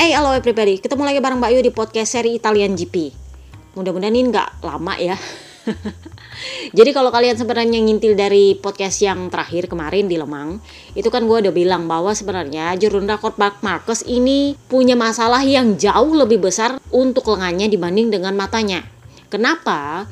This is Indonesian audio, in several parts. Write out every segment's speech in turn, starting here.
Hey, halo everybody. Ketemu lagi bareng Mbak Yu di podcast seri Italian GP. Mudah-mudahan ini nggak lama ya. Jadi kalau kalian sebenarnya ngintil dari podcast yang terakhir kemarin di Lemang, itu kan gue udah bilang bahwa sebenarnya Jurunda Mark Marcus ini punya masalah yang jauh lebih besar untuk lengannya dibanding dengan matanya. Kenapa?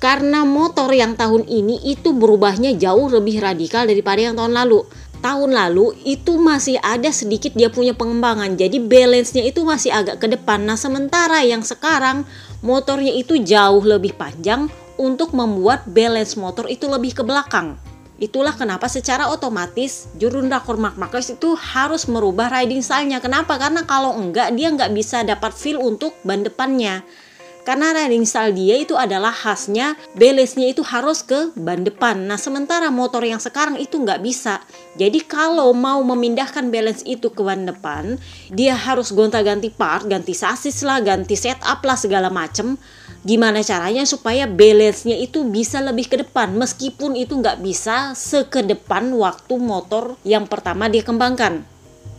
Karena motor yang tahun ini itu berubahnya jauh lebih radikal daripada yang tahun lalu tahun lalu itu masih ada sedikit dia punya pengembangan jadi balance-nya itu masih agak ke depan nah sementara yang sekarang motornya itu jauh lebih panjang untuk membuat balance motor itu lebih ke belakang Itulah kenapa secara otomatis Jurunda Cormac Marcus itu harus merubah riding style-nya. Kenapa? Karena kalau enggak dia nggak bisa dapat feel untuk ban depannya karena riding style dia itu adalah khasnya balance-nya itu harus ke ban depan. Nah, sementara motor yang sekarang itu nggak bisa. Jadi kalau mau memindahkan balance itu ke ban depan, dia harus gonta-ganti part, ganti sasis lah, ganti setup lah segala macem. Gimana caranya supaya balance-nya itu bisa lebih ke depan meskipun itu nggak bisa sekedepan waktu motor yang pertama dia kembangkan.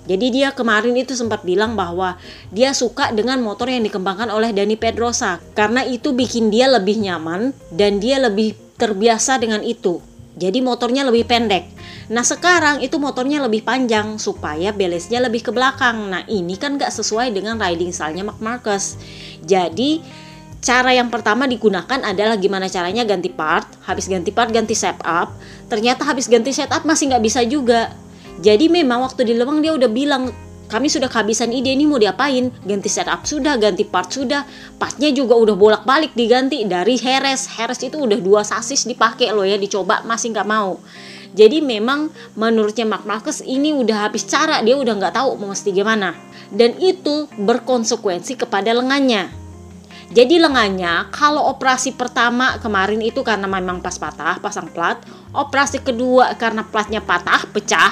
Jadi dia kemarin itu sempat bilang bahwa dia suka dengan motor yang dikembangkan oleh Dani Pedrosa karena itu bikin dia lebih nyaman dan dia lebih terbiasa dengan itu. Jadi motornya lebih pendek. Nah sekarang itu motornya lebih panjang supaya balance-nya lebih ke belakang. Nah ini kan gak sesuai dengan riding style-nya Mark Marcus. Jadi cara yang pertama digunakan adalah gimana caranya ganti part. Habis ganti part ganti setup. Ternyata habis ganti setup masih nggak bisa juga jadi memang waktu di Lembang dia udah bilang kami sudah kehabisan ide ini mau diapain? Ganti setup sudah ganti part sudah. Partnya juga udah bolak balik diganti dari Heres. Heres itu udah dua sasis dipakai loh ya dicoba masih nggak mau. Jadi memang menurutnya Mark Marcus ini udah habis cara dia udah nggak tahu mau mesti gimana. Dan itu berkonsekuensi kepada lengannya. Jadi lengannya kalau operasi pertama kemarin itu karena memang pas patah pasang plat operasi kedua karena platnya patah pecah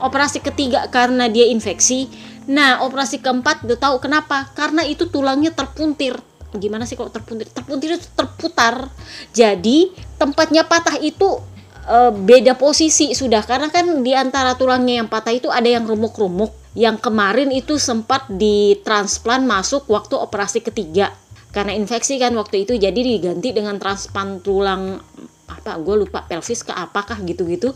operasi ketiga karena dia infeksi. Nah operasi keempat udah tahu kenapa? Karena itu tulangnya terpuntir. Gimana sih kalau terpuntir? Terpuntir itu terputar. Jadi tempatnya patah itu e, beda posisi sudah. Karena kan di antara tulangnya yang patah itu ada yang remuk-remuk. Yang kemarin itu sempat ditransplant masuk waktu operasi ketiga. Karena infeksi kan waktu itu jadi diganti dengan transplant tulang apa gue lupa pelvis ke apakah gitu-gitu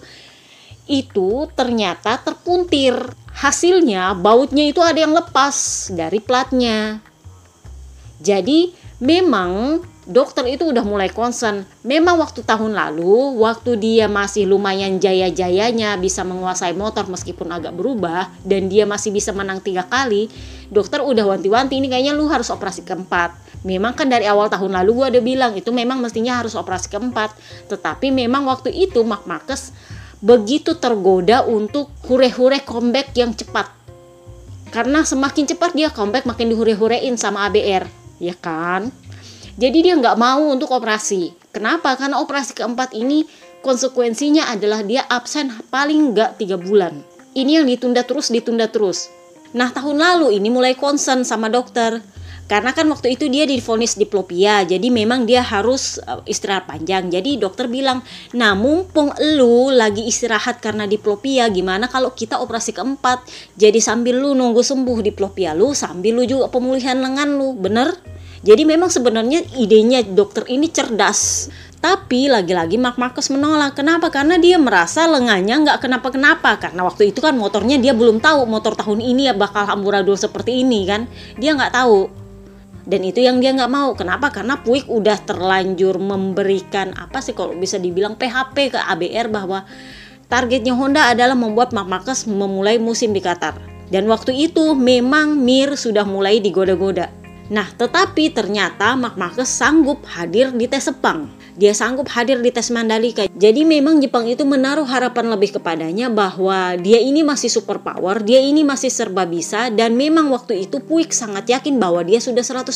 itu ternyata terpuntir. Hasilnya bautnya itu ada yang lepas dari platnya. Jadi memang dokter itu udah mulai concern. Memang waktu tahun lalu, waktu dia masih lumayan jaya-jayanya bisa menguasai motor meskipun agak berubah dan dia masih bisa menang tiga kali, dokter udah wanti-wanti ini kayaknya lu harus operasi keempat. Memang kan dari awal tahun lalu gua udah bilang itu memang mestinya harus operasi keempat. Tetapi memang waktu itu Mark Marcus begitu tergoda untuk hure-hure comeback yang cepat. Karena semakin cepat dia comeback makin dihure-hurein sama ABR, ya kan? Jadi dia nggak mau untuk operasi. Kenapa? Karena operasi keempat ini konsekuensinya adalah dia absen paling nggak tiga bulan. Ini yang ditunda terus, ditunda terus. Nah tahun lalu ini mulai concern sama dokter karena kan waktu itu dia difonis diplopia jadi memang dia harus uh, istirahat panjang jadi dokter bilang nah mumpung lu lagi istirahat karena diplopia gimana kalau kita operasi keempat jadi sambil lu nunggu sembuh diplopia lu sambil lu juga pemulihan lengan lu bener jadi memang sebenarnya idenya dokter ini cerdas tapi lagi-lagi Mark Marcus menolak. Kenapa? Karena dia merasa lengannya nggak kenapa-kenapa. Karena waktu itu kan motornya dia belum tahu motor tahun ini ya bakal amburadul seperti ini kan. Dia nggak tahu dan itu yang dia nggak mau. Kenapa? Karena Puig udah terlanjur memberikan apa sih kalau bisa dibilang PHP ke ABR bahwa targetnya Honda adalah membuat Mark Marquez memulai musim di Qatar. Dan waktu itu memang Mir sudah mulai digoda-goda. Nah tetapi ternyata Mark Marquez sanggup hadir di tes Sepang dia sanggup hadir di tes Mandalika. Jadi memang Jepang itu menaruh harapan lebih kepadanya bahwa dia ini masih super power, dia ini masih serba bisa dan memang waktu itu Puig sangat yakin bahwa dia sudah 100%.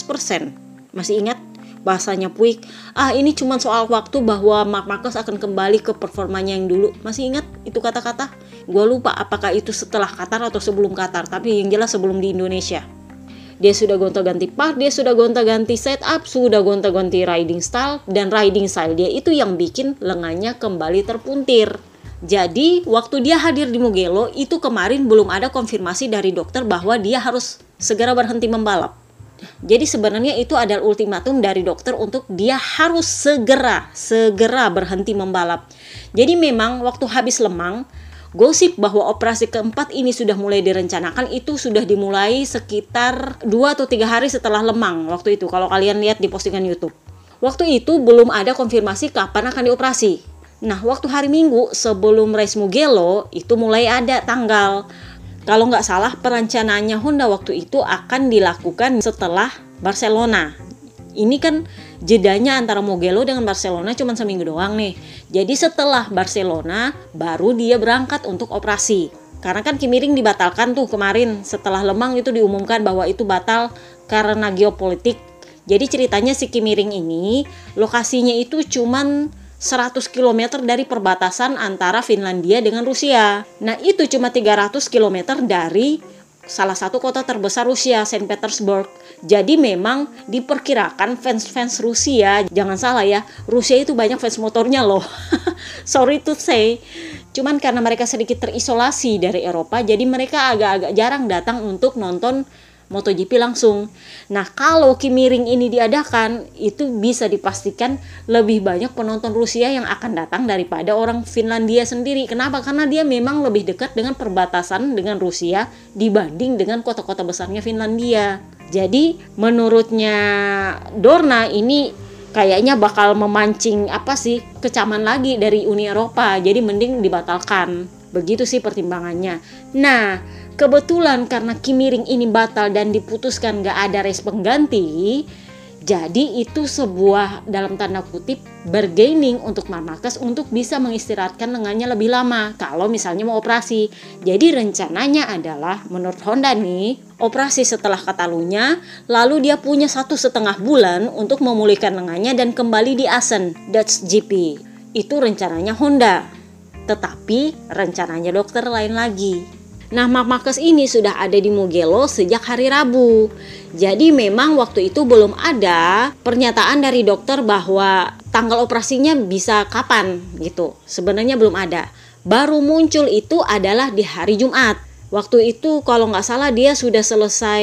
Masih ingat? bahasanya Puig ah ini cuma soal waktu bahwa Mark Marcus akan kembali ke performanya yang dulu masih ingat itu kata-kata gue lupa apakah itu setelah Qatar atau sebelum Qatar tapi yang jelas sebelum di Indonesia dia sudah gonta-ganti part, dia sudah gonta-ganti setup, sudah gonta-ganti riding style dan riding style dia itu yang bikin lengannya kembali terpuntir. Jadi, waktu dia hadir di Mugello itu kemarin belum ada konfirmasi dari dokter bahwa dia harus segera berhenti membalap. Jadi sebenarnya itu adalah ultimatum dari dokter untuk dia harus segera, segera berhenti membalap. Jadi memang waktu habis lemang, gosip bahwa operasi keempat ini sudah mulai direncanakan itu sudah dimulai sekitar 2 atau tiga hari setelah lemang waktu itu kalau kalian lihat di postingan YouTube. Waktu itu belum ada konfirmasi kapan akan dioperasi. Nah, waktu hari Minggu sebelum race Mugello itu mulai ada tanggal kalau nggak salah perencanaannya Honda waktu itu akan dilakukan setelah Barcelona. Ini kan jedanya antara Mugello dengan Barcelona cuma seminggu doang nih. Jadi setelah Barcelona baru dia berangkat untuk operasi. Karena kan Kimiring dibatalkan tuh kemarin setelah Lemang itu diumumkan bahwa itu batal karena geopolitik. Jadi ceritanya si Kimiring ini lokasinya itu cuman 100 km dari perbatasan antara Finlandia dengan Rusia. Nah, itu cuma 300 km dari salah satu kota terbesar Rusia, Saint Petersburg. Jadi memang diperkirakan fans-fans Rusia, jangan salah ya, Rusia itu banyak fans motornya loh. Sorry to say. Cuman karena mereka sedikit terisolasi dari Eropa, jadi mereka agak-agak jarang datang untuk nonton MotoGP langsung. Nah, kalau Kimiring ini diadakan, itu bisa dipastikan lebih banyak penonton Rusia yang akan datang daripada orang Finlandia sendiri. Kenapa? Karena dia memang lebih dekat dengan perbatasan dengan Rusia dibanding dengan kota-kota besarnya Finlandia. Jadi, menurutnya Dorna ini kayaknya bakal memancing apa sih kecaman lagi dari Uni Eropa. Jadi mending dibatalkan. Begitu sih pertimbangannya. Nah, kebetulan karena Kimiring ini batal dan diputuskan gak ada race pengganti, jadi itu sebuah dalam tanda kutip bergaining untuk Marmarkes untuk bisa mengistirahatkan lengannya lebih lama kalau misalnya mau operasi. Jadi rencananya adalah menurut Honda nih operasi setelah Katalunya lalu dia punya satu setengah bulan untuk memulihkan lengannya dan kembali di Asen Dutch GP. Itu rencananya Honda. Tetapi rencananya dokter lain lagi. Nah, Mark ini sudah ada di Mugello sejak hari Rabu. Jadi memang waktu itu belum ada pernyataan dari dokter bahwa tanggal operasinya bisa kapan gitu. Sebenarnya belum ada. Baru muncul itu adalah di hari Jumat. Waktu itu kalau nggak salah dia sudah selesai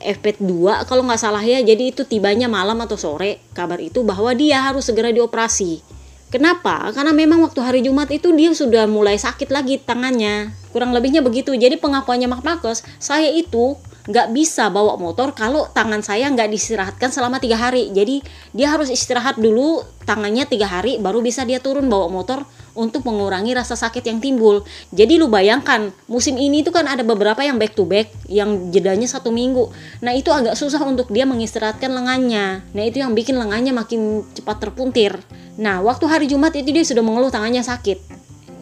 FP2 kalau nggak salah ya. Jadi itu tibanya malam atau sore kabar itu bahwa dia harus segera dioperasi. Kenapa? Karena memang waktu hari Jumat itu dia sudah mulai sakit lagi tangannya. Kurang lebihnya begitu. Jadi pengakuannya Mark Marcus, saya itu nggak bisa bawa motor kalau tangan saya nggak diistirahatkan selama tiga hari. Jadi dia harus istirahat dulu tangannya tiga hari baru bisa dia turun bawa motor untuk mengurangi rasa sakit yang timbul. Jadi lu bayangkan musim ini itu kan ada beberapa yang back to back yang jedanya satu minggu. Nah itu agak susah untuk dia mengistirahatkan lengannya. Nah itu yang bikin lengannya makin cepat terpuntir. Nah, waktu hari Jumat itu dia sudah mengeluh tangannya sakit.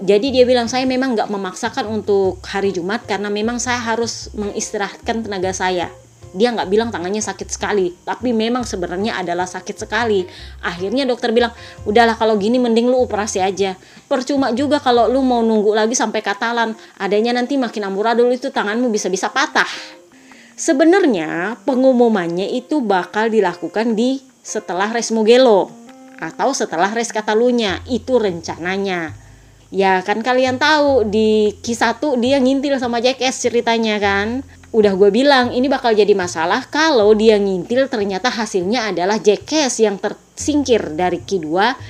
Jadi dia bilang saya memang nggak memaksakan untuk hari Jumat karena memang saya harus mengistirahatkan tenaga saya. Dia nggak bilang tangannya sakit sekali, tapi memang sebenarnya adalah sakit sekali. Akhirnya dokter bilang, udahlah kalau gini mending lu operasi aja. Percuma juga kalau lu mau nunggu lagi sampai katalan, adanya nanti makin amburadul itu tanganmu bisa-bisa patah. Sebenarnya pengumumannya itu bakal dilakukan di setelah Res Mugello atau setelah race Katalunya itu rencananya. Ya kan kalian tahu di Q1 dia ngintil sama Jackass ceritanya kan? Udah gue bilang ini bakal jadi masalah kalau dia ngintil ternyata hasilnya adalah Jackass yang tersingkir dari Q2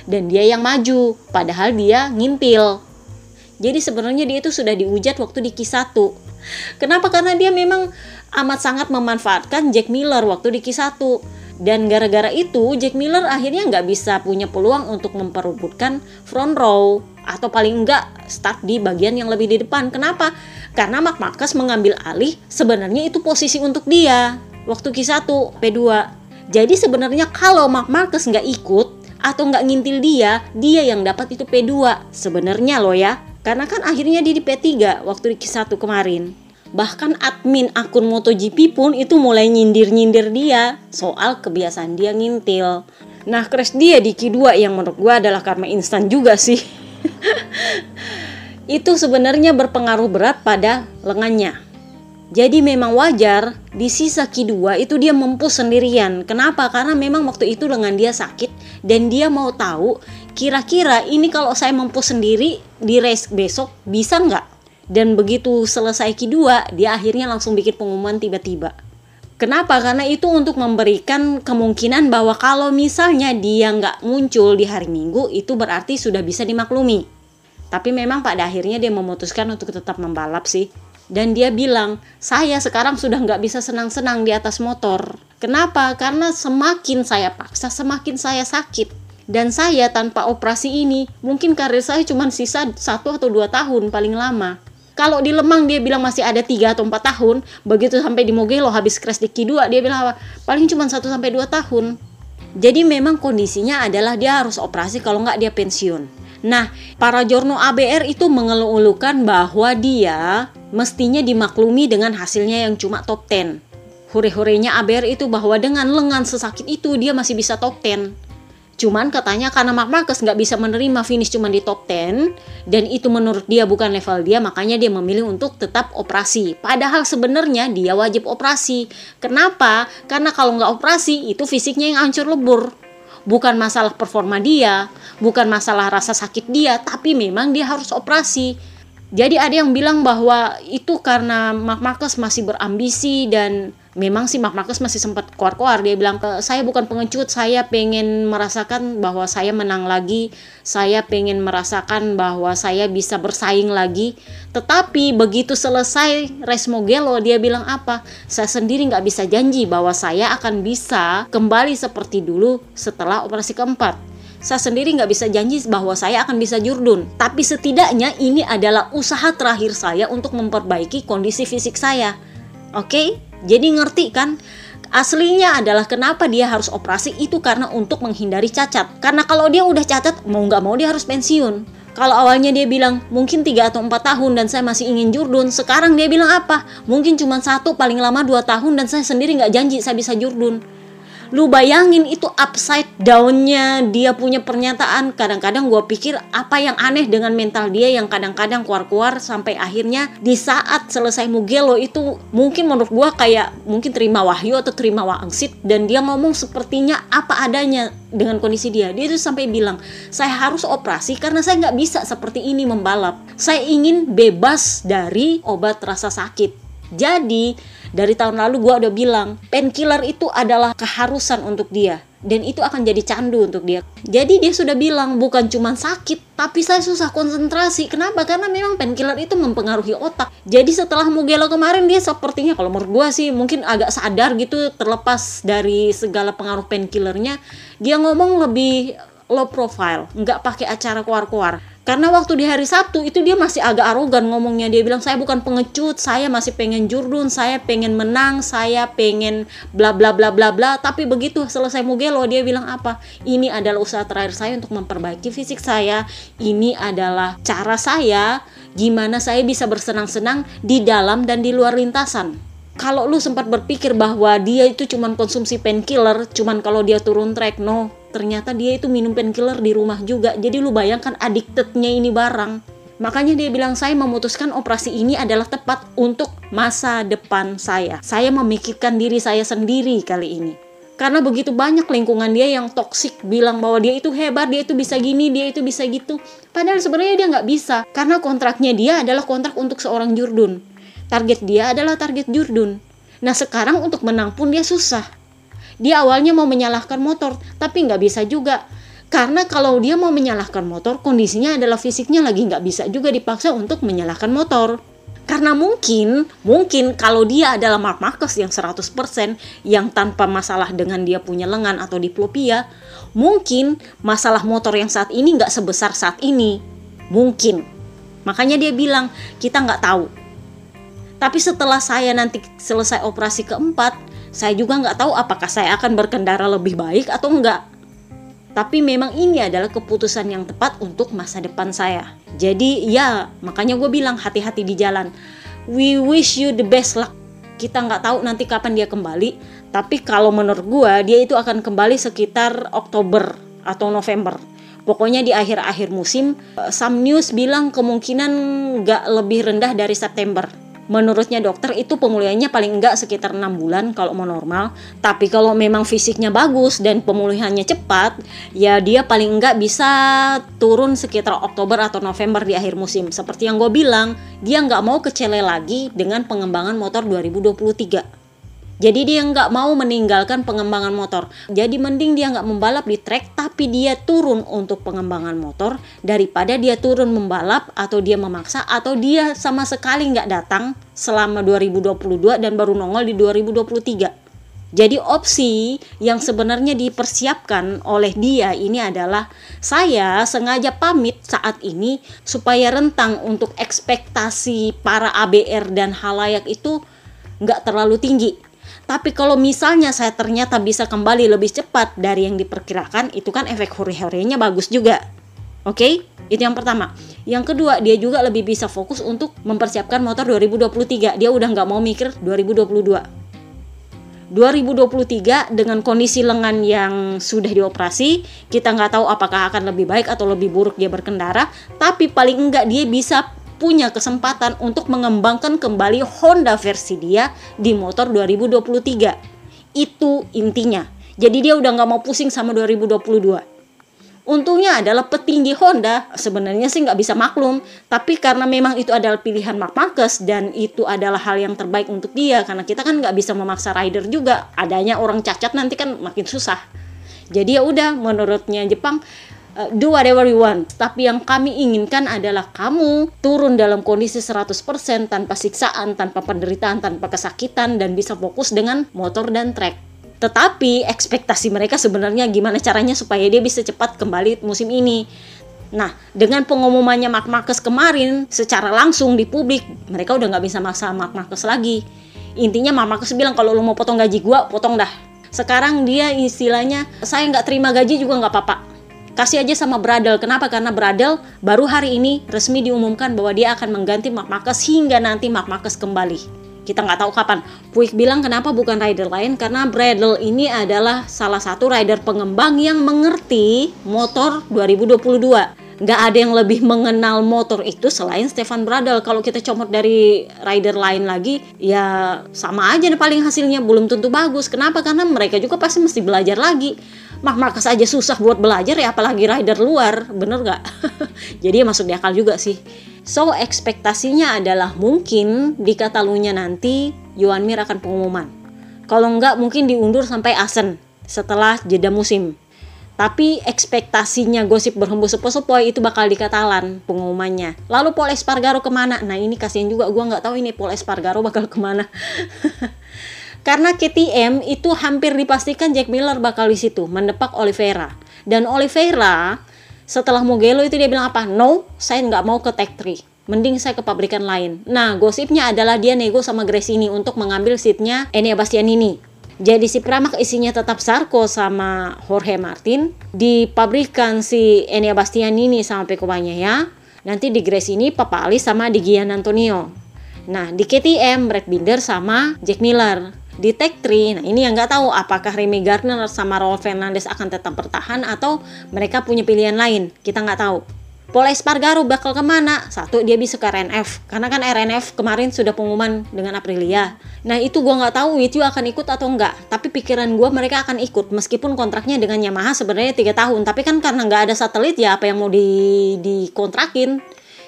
dan dia yang maju padahal dia ngintil. Jadi sebenarnya dia itu sudah diujat waktu di Q1 kenapa? Karena dia memang amat sangat memanfaatkan Jack Miller waktu di Q1 dan gara-gara itu Jack Miller akhirnya nggak bisa punya peluang untuk memperebutkan front row atau paling enggak start di bagian yang lebih di depan. Kenapa? Karena Mark Marcus mengambil alih sebenarnya itu posisi untuk dia waktu Q1 P2. Jadi sebenarnya kalau Mark Marcus nggak ikut atau nggak ngintil dia, dia yang dapat itu P2 sebenarnya loh ya. Karena kan akhirnya dia di P3 waktu di Q1 kemarin. Bahkan admin akun MotoGP pun itu mulai nyindir-nyindir dia soal kebiasaan dia ngintil. Nah, crash dia di Q2 yang menurut gue adalah karma instan juga sih. itu sebenarnya berpengaruh berat pada lengannya. Jadi memang wajar di sisa Q2 itu dia mempus sendirian. Kenapa? Karena memang waktu itu lengan dia sakit dan dia mau tahu kira-kira ini kalau saya mempus sendiri di race besok bisa nggak? Dan begitu selesai Q2 dia akhirnya langsung bikin pengumuman tiba-tiba Kenapa? Karena itu untuk memberikan kemungkinan bahwa kalau misalnya dia nggak muncul di hari Minggu, itu berarti sudah bisa dimaklumi. Tapi memang pada akhirnya dia memutuskan untuk tetap membalap sih. Dan dia bilang, saya sekarang sudah nggak bisa senang-senang di atas motor. Kenapa? Karena semakin saya paksa, semakin saya sakit. Dan saya tanpa operasi ini, mungkin karir saya cuma sisa satu atau dua tahun paling lama. Kalau di Lemang dia bilang masih ada 3 atau 4 tahun, begitu sampai di Mogelo habis crash di Q2 dia bilang apa? Paling cuma 1 sampai 2 tahun. Jadi memang kondisinya adalah dia harus operasi kalau nggak dia pensiun. Nah, para jorno ABR itu mengeluh-elukan bahwa dia mestinya dimaklumi dengan hasilnya yang cuma top 10. Hore-horenya ABR itu bahwa dengan lengan sesakit itu dia masih bisa top 10. Cuman katanya karena Mark Marcus nggak bisa menerima finish cuma di top 10 dan itu menurut dia bukan level dia makanya dia memilih untuk tetap operasi. Padahal sebenarnya dia wajib operasi. Kenapa? Karena kalau nggak operasi itu fisiknya yang hancur lebur. Bukan masalah performa dia, bukan masalah rasa sakit dia, tapi memang dia harus operasi. Jadi ada yang bilang bahwa itu karena Mark Marcus masih berambisi dan memang sih Mark Marcus masih sempat keluar-keluar dia bilang ke saya bukan pengecut saya pengen merasakan bahwa saya menang lagi saya pengen merasakan bahwa saya bisa bersaing lagi tetapi begitu selesai race Mugello dia bilang apa saya sendiri nggak bisa janji bahwa saya akan bisa kembali seperti dulu setelah operasi keempat saya sendiri nggak bisa janji bahwa saya akan bisa jurdun. Tapi setidaknya ini adalah usaha terakhir saya untuk memperbaiki kondisi fisik saya. Oke? Okay? Jadi ngerti kan? Aslinya adalah kenapa dia harus operasi itu karena untuk menghindari cacat. Karena kalau dia udah cacat, mau nggak mau dia harus pensiun. Kalau awalnya dia bilang mungkin 3 atau 4 tahun dan saya masih ingin jurdun, sekarang dia bilang apa? Mungkin cuma satu paling lama 2 tahun dan saya sendiri nggak janji saya bisa jurdun lu bayangin itu upside downnya dia punya pernyataan. Kadang-kadang gue pikir apa yang aneh dengan mental dia yang kadang-kadang keluar-keluar sampai akhirnya di saat selesai Mugello itu mungkin menurut gue kayak mungkin terima wahyu atau terima wangsit dan dia ngomong sepertinya apa adanya dengan kondisi dia. Dia itu sampai bilang saya harus operasi karena saya nggak bisa seperti ini membalap. Saya ingin bebas dari obat rasa sakit. Jadi dari tahun lalu gue udah bilang painkiller itu adalah keharusan untuk dia dan itu akan jadi candu untuk dia. Jadi dia sudah bilang bukan cuma sakit, tapi saya susah konsentrasi. Kenapa? Karena memang painkiller itu mempengaruhi otak. Jadi setelah Mugello kemarin dia sepertinya kalau menurut gue sih mungkin agak sadar gitu terlepas dari segala pengaruh painkillernya, dia ngomong lebih low profile, nggak pakai acara keluar-keluar karena waktu di hari Sabtu itu dia masih agak arogan ngomongnya. Dia bilang saya bukan pengecut, saya masih pengen jurdun, saya pengen menang, saya pengen bla bla bla bla bla. Tapi begitu selesai Mugello dia bilang apa? Ini adalah usaha terakhir saya untuk memperbaiki fisik saya. Ini adalah cara saya gimana saya bisa bersenang-senang di dalam dan di luar lintasan kalau lu sempat berpikir bahwa dia itu cuman konsumsi painkiller, cuman kalau dia turun track, no, ternyata dia itu minum painkiller di rumah juga. Jadi lu bayangkan addictednya ini barang. Makanya dia bilang saya memutuskan operasi ini adalah tepat untuk masa depan saya. Saya memikirkan diri saya sendiri kali ini. Karena begitu banyak lingkungan dia yang toksik bilang bahwa dia itu hebat, dia itu bisa gini, dia itu bisa gitu. Padahal sebenarnya dia nggak bisa. Karena kontraknya dia adalah kontrak untuk seorang jurdun Target dia adalah target Jurdun. Nah sekarang untuk menang pun dia susah. Dia awalnya mau menyalahkan motor, tapi nggak bisa juga. Karena kalau dia mau menyalahkan motor, kondisinya adalah fisiknya lagi nggak bisa juga dipaksa untuk menyalahkan motor. Karena mungkin, mungkin kalau dia adalah Mark Marcus yang 100% yang tanpa masalah dengan dia punya lengan atau diplopia, mungkin masalah motor yang saat ini nggak sebesar saat ini. Mungkin. Makanya dia bilang, kita nggak tahu tapi setelah saya nanti selesai operasi keempat, saya juga nggak tahu apakah saya akan berkendara lebih baik atau enggak. Tapi memang ini adalah keputusan yang tepat untuk masa depan saya. Jadi ya, makanya gue bilang hati-hati di jalan. We wish you the best luck. Kita nggak tahu nanti kapan dia kembali. Tapi kalau menurut gue, dia itu akan kembali sekitar Oktober atau November. Pokoknya di akhir-akhir musim, some news bilang kemungkinan nggak lebih rendah dari September menurutnya dokter itu pemulihannya paling enggak sekitar enam bulan kalau mau normal. Tapi kalau memang fisiknya bagus dan pemulihannya cepat ya dia paling enggak bisa turun sekitar Oktober atau November di akhir musim. Seperti yang gue bilang dia nggak mau kecele lagi dengan pengembangan motor 2023 Jadi dia nggak mau meninggalkan pengembangan motor. Jadi mending dia nggak membalap di track, tapi dia turun untuk pengembangan motor daripada dia turun membalap atau dia memaksa atau dia sama sekali nggak datang selama 2022 dan baru nongol di 2023. Jadi opsi yang sebenarnya dipersiapkan oleh dia ini adalah saya sengaja pamit saat ini supaya rentang untuk ekspektasi para ABR dan halayak itu nggak terlalu tinggi tapi kalau misalnya saya ternyata bisa kembali lebih cepat dari yang diperkirakan, itu kan efek hore-horenya bagus juga. Oke, okay? itu yang pertama. Yang kedua, dia juga lebih bisa fokus untuk mempersiapkan motor 2023. Dia udah nggak mau mikir 2022. 2023 dengan kondisi lengan yang sudah dioperasi, kita nggak tahu apakah akan lebih baik atau lebih buruk dia berkendara, tapi paling enggak dia bisa punya kesempatan untuk mengembangkan kembali Honda versi dia di motor 2023. Itu intinya. Jadi dia udah nggak mau pusing sama 2022. Untungnya adalah petinggi Honda sebenarnya sih nggak bisa maklum, tapi karena memang itu adalah pilihan Mark Marquez dan itu adalah hal yang terbaik untuk dia karena kita kan nggak bisa memaksa rider juga, adanya orang cacat nanti kan makin susah. Jadi ya udah menurutnya Jepang uh, do whatever you want. Tapi yang kami inginkan adalah kamu turun dalam kondisi 100% tanpa siksaan, tanpa penderitaan, tanpa kesakitan dan bisa fokus dengan motor dan track. Tetapi ekspektasi mereka sebenarnya gimana caranya supaya dia bisa cepat kembali musim ini. Nah, dengan pengumumannya Mark Marcus kemarin secara langsung di publik, mereka udah nggak bisa maksa Mark Marcus lagi. Intinya Mark Marcus bilang kalau lu mau potong gaji gua, potong dah. Sekarang dia istilahnya, saya nggak terima gaji juga nggak apa-apa kasih aja sama Bradel. Kenapa? Karena Bradel baru hari ini resmi diumumkan bahwa dia akan mengganti Mark Marcus hingga nanti Mark Marcus kembali. Kita nggak tahu kapan. Puig bilang kenapa bukan rider lain karena Bradel ini adalah salah satu rider pengembang yang mengerti motor 2022 nggak ada yang lebih mengenal motor itu selain Stefan Bradel. Kalau kita comot dari rider lain lagi, ya sama aja nih paling hasilnya belum tentu bagus. Kenapa? Karena mereka juga pasti mesti belajar lagi. Mark Marcus aja susah buat belajar ya apalagi rider luar bener gak? jadi masuk di akal juga sih so ekspektasinya adalah mungkin di Katalunya nanti Yuan Mir akan pengumuman kalau enggak mungkin diundur sampai Asen setelah jeda musim tapi ekspektasinya gosip berhembus sepoi-sepoi itu bakal di Katalan pengumumannya. Lalu Paul Espargaro ke mana? Nah ini kasihan juga, gue nggak tahu ini Paul Espargaro bakal ke mana. Karena KTM itu hampir dipastikan Jack Miller bakal di situ mendepak Oliveira. Dan Oliveira setelah Mugello itu dia bilang apa? No, saya nggak mau ke Tech 3. Mending saya ke pabrikan lain. Nah, gosipnya adalah dia nego sama Grace ini untuk mengambil seatnya Enea Bastianini. Jadi si Pramac isinya tetap Sarko sama Jorge Martin. Di pabrikan si Enea Bastianini sama Pekobanya ya. Nanti di Grace ini Papa Ali sama di Gian Antonio. Nah, di KTM Brad Binder sama Jack Miller di Tech 3. Nah, ini yang nggak tahu apakah Remy Gardner sama Rolf Fernandez akan tetap bertahan atau mereka punya pilihan lain. Kita nggak tahu. Paul Espargaro bakal ke mana? Satu, dia bisa ke RNF. Karena kan RNF kemarin sudah pengumuman dengan Aprilia. Nah, itu gue nggak tahu With akan ikut atau enggak. Tapi pikiran gue mereka akan ikut. Meskipun kontraknya dengan Yamaha sebenarnya tiga tahun. Tapi kan karena nggak ada satelit ya apa yang mau di dikontrakin.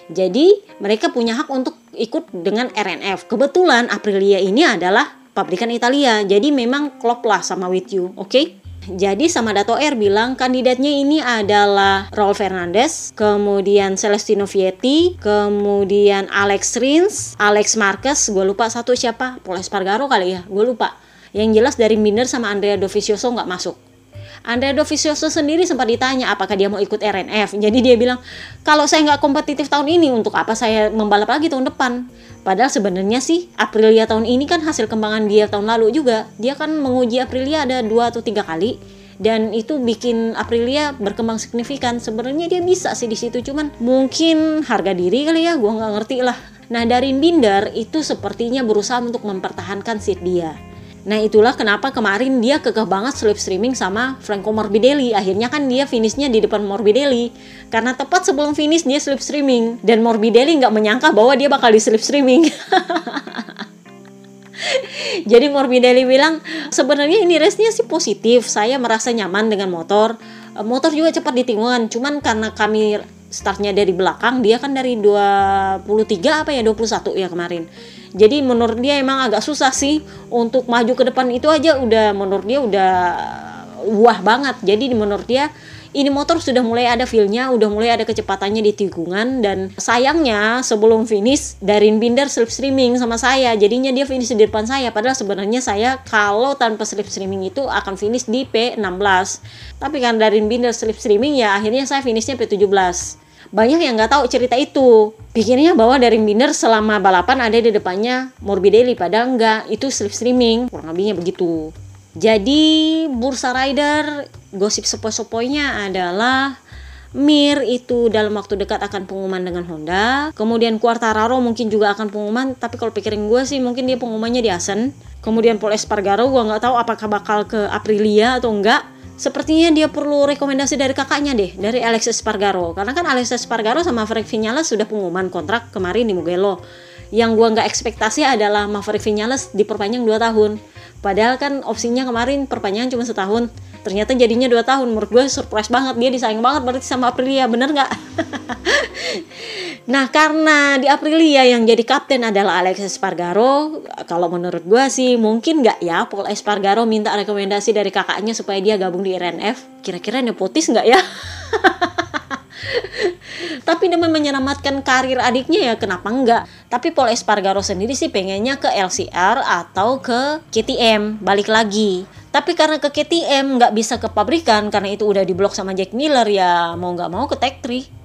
Jadi, mereka punya hak untuk ikut dengan RNF. Kebetulan Aprilia ini adalah pabrikan Italia. Jadi memang klop lah sama with you, oke? Okay? Jadi sama Dato Air bilang kandidatnya ini adalah Raul Fernandez, kemudian Celestino Vietti, kemudian Alex Rins, Alex Marquez, gue lupa satu siapa, Paul Espargaro kali ya, gue lupa. Yang jelas dari Binder sama Andrea Dovizioso nggak masuk. Andrea Dovizioso sendiri sempat ditanya apakah dia mau ikut RNF. Jadi dia bilang, kalau saya nggak kompetitif tahun ini, untuk apa saya membalap lagi tahun depan? Padahal sebenarnya sih Aprilia tahun ini kan hasil kembangan dia tahun lalu juga. Dia kan menguji Aprilia ada dua atau tiga kali dan itu bikin Aprilia berkembang signifikan. Sebenarnya dia bisa sih di situ, cuman mungkin harga diri kali ya, gua nggak ngerti lah. Nah dari Binder itu sepertinya berusaha untuk mempertahankan seat dia. Nah itulah kenapa kemarin dia kekeh banget slip streaming sama Franco Morbidelli. Akhirnya kan dia finishnya di depan Morbidelli. Karena tepat sebelum finish dia slip streaming. Dan Morbidelli nggak menyangka bahwa dia bakal di slip streaming. Jadi Morbidelli bilang sebenarnya ini race-nya sih positif. Saya merasa nyaman dengan motor. Motor juga cepat di. Cuman karena kami startnya dari belakang dia kan dari 23 apa ya 21 ya kemarin jadi menurut dia emang agak susah sih untuk maju ke depan itu aja udah menurut dia udah wah banget jadi menurut dia ini motor sudah mulai ada feelnya, udah mulai ada kecepatannya di tikungan dan sayangnya sebelum finish Darin Binder slip streaming sama saya, jadinya dia finish di depan saya. Padahal sebenarnya saya kalau tanpa slip streaming itu akan finish di P16. Tapi kan Darin Binder slip streaming ya akhirnya saya finishnya P17 banyak yang nggak tahu cerita itu pikirnya bahwa Darin Binder selama balapan ada di depannya Morbidelli padahal enggak itu slip streaming kurang lebihnya begitu jadi bursa rider gosip sepoi-sepoinya adalah Mir itu dalam waktu dekat akan pengumuman dengan Honda. Kemudian Quartararo mungkin juga akan pengumuman, tapi kalau pikirin gue sih mungkin dia pengumumannya di Asen. Kemudian Paul Espargaro gue nggak tahu apakah bakal ke Aprilia atau enggak. Sepertinya dia perlu rekomendasi dari kakaknya deh, dari Alex Espargaro. Karena kan Alex Espargaro sama Frank Vinales sudah pengumuman kontrak kemarin di Mugello. Yang gue nggak ekspektasi adalah Maverick Vinales diperpanjang 2 tahun. Padahal kan opsinya kemarin perpanjangan cuma setahun. Ternyata jadinya dua tahun. Menurut gue surprise banget. Dia disayang banget berarti sama Aprilia. Bener nggak? nah karena di Aprilia yang jadi kapten adalah Alex Espargaro. Kalau menurut gue sih mungkin nggak ya Paul Espargaro minta rekomendasi dari kakaknya supaya dia gabung di RNF. Kira-kira nepotis nggak ya? tapi demi menyelamatkan karir adiknya ya kenapa enggak tapi Paul Espargaro sendiri sih pengennya ke LCR atau ke KTM balik lagi tapi karena ke KTM nggak bisa ke pabrikan karena itu udah diblok sama Jack Miller ya mau nggak mau ke Tech 3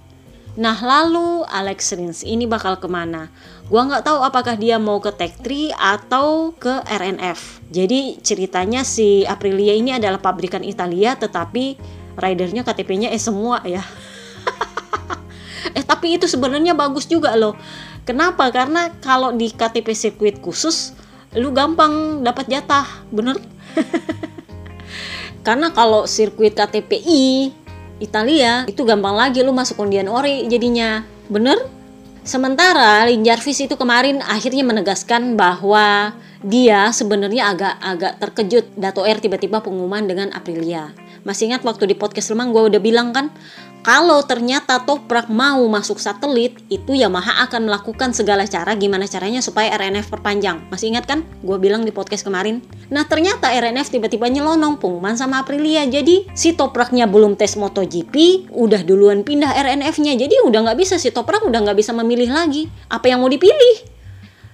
Nah lalu Alex Rins ini bakal ke mana? Gua nggak tahu apakah dia mau ke Tech 3 atau ke RNF. Jadi ceritanya si Aprilia ini adalah pabrikan Italia tetapi ridernya KTP-nya eh semua ya. eh tapi itu sebenarnya bagus juga loh kenapa karena kalau di KTP sirkuit khusus lu gampang dapat jatah bener karena kalau sirkuit KTPI Italia itu gampang lagi lu masuk undian ori jadinya. Bener? Sementara Lin Jarvis itu kemarin akhirnya menegaskan bahwa dia sebenarnya agak-agak terkejut Dato R tiba-tiba pengumuman dengan Aprilia. Masih ingat waktu di podcast Lemang gue udah bilang kan kalau ternyata Toprak mau masuk satelit, itu Yamaha akan melakukan segala cara gimana caranya supaya RNF perpanjang. Masih ingat kan? Gue bilang di podcast kemarin. Nah ternyata RNF tiba-tiba nyelonong pengumuman sama Aprilia. Jadi si Topraknya belum tes MotoGP, udah duluan pindah RNF-nya. Jadi udah nggak bisa si Toprak udah nggak bisa memilih lagi. Apa yang mau dipilih?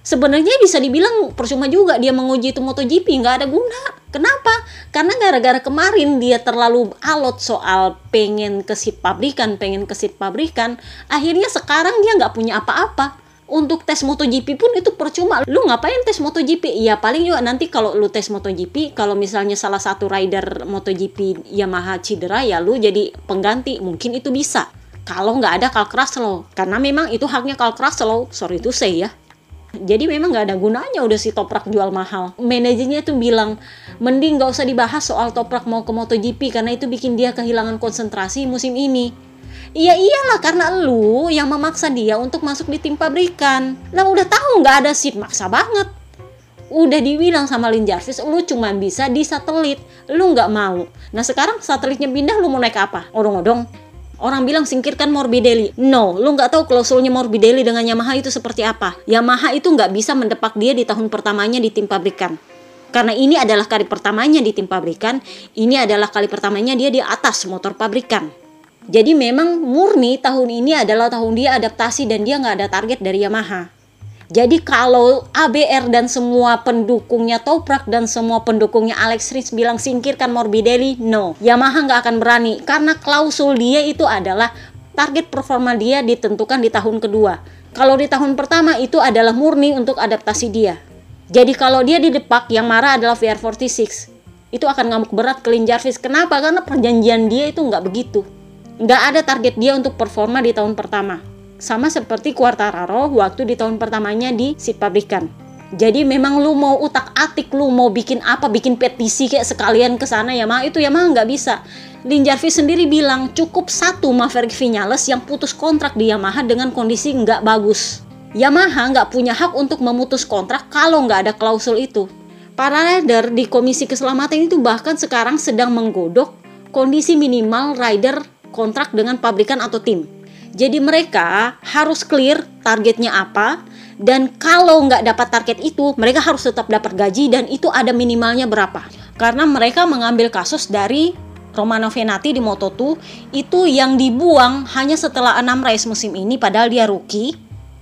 Sebenarnya bisa dibilang percuma juga dia menguji itu MotoGP nggak ada guna. Kenapa? Karena gara-gara kemarin dia terlalu alot soal pengen ke seat pabrikan, pengen ke seat pabrikan, akhirnya sekarang dia nggak punya apa-apa. Untuk tes MotoGP pun itu percuma. Lu ngapain tes MotoGP? Ya paling juga nanti kalau lu tes MotoGP, kalau misalnya salah satu rider MotoGP Yamaha cedera ya lu jadi pengganti, mungkin itu bisa. Kalau nggak ada Carl Kraslow, karena memang itu haknya Carl Kraslow, sorry to say ya jadi memang nggak ada gunanya udah si toprak jual mahal manajernya tuh bilang mending nggak usah dibahas soal toprak mau ke MotoGP karena itu bikin dia kehilangan konsentrasi musim ini Iya iyalah karena lu yang memaksa dia untuk masuk di tim pabrikan. Lah udah tahu nggak ada seat maksa banget. Udah dibilang sama Lin Jarvis, lu cuma bisa di satelit. Lu nggak mau. Nah sekarang satelitnya pindah, lu mau naik apa? Odong-odong. Orang bilang singkirkan Morbidelli. No, lu nggak tahu klausulnya Morbidelli dengan Yamaha itu seperti apa. Yamaha itu nggak bisa mendepak dia di tahun pertamanya di tim pabrikan. Karena ini adalah kali pertamanya di tim pabrikan, ini adalah kali pertamanya dia di atas motor pabrikan. Jadi memang murni tahun ini adalah tahun dia adaptasi dan dia nggak ada target dari Yamaha. Jadi kalau ABR dan semua pendukungnya Toprak dan semua pendukungnya Alex Rins bilang singkirkan Morbidelli, no. Yamaha nggak akan berani karena klausul dia itu adalah target performa dia ditentukan di tahun kedua. Kalau di tahun pertama itu adalah murni untuk adaptasi dia. Jadi kalau dia di depak yang marah adalah VR46. Itu akan ngamuk berat ke Lin Jarvis. Kenapa? Karena perjanjian dia itu nggak begitu. Nggak ada target dia untuk performa di tahun pertama sama seperti Quartararo waktu di tahun pertamanya di seat pabrikan. Jadi memang lu mau utak atik lu mau bikin apa bikin petisi kayak sekalian ke sana ya mah itu ya mah nggak bisa. Lin Jarvis sendiri bilang cukup satu Maverick Vinales yang putus kontrak di Yamaha dengan kondisi nggak bagus. Yamaha nggak punya hak untuk memutus kontrak kalau nggak ada klausul itu. Para rider di Komisi Keselamatan itu bahkan sekarang sedang menggodok kondisi minimal rider kontrak dengan pabrikan atau tim. Jadi mereka harus clear targetnya apa dan kalau nggak dapat target itu mereka harus tetap dapat gaji dan itu ada minimalnya berapa. Karena mereka mengambil kasus dari Romano Venati di Moto2 itu yang dibuang hanya setelah enam race musim ini padahal dia rookie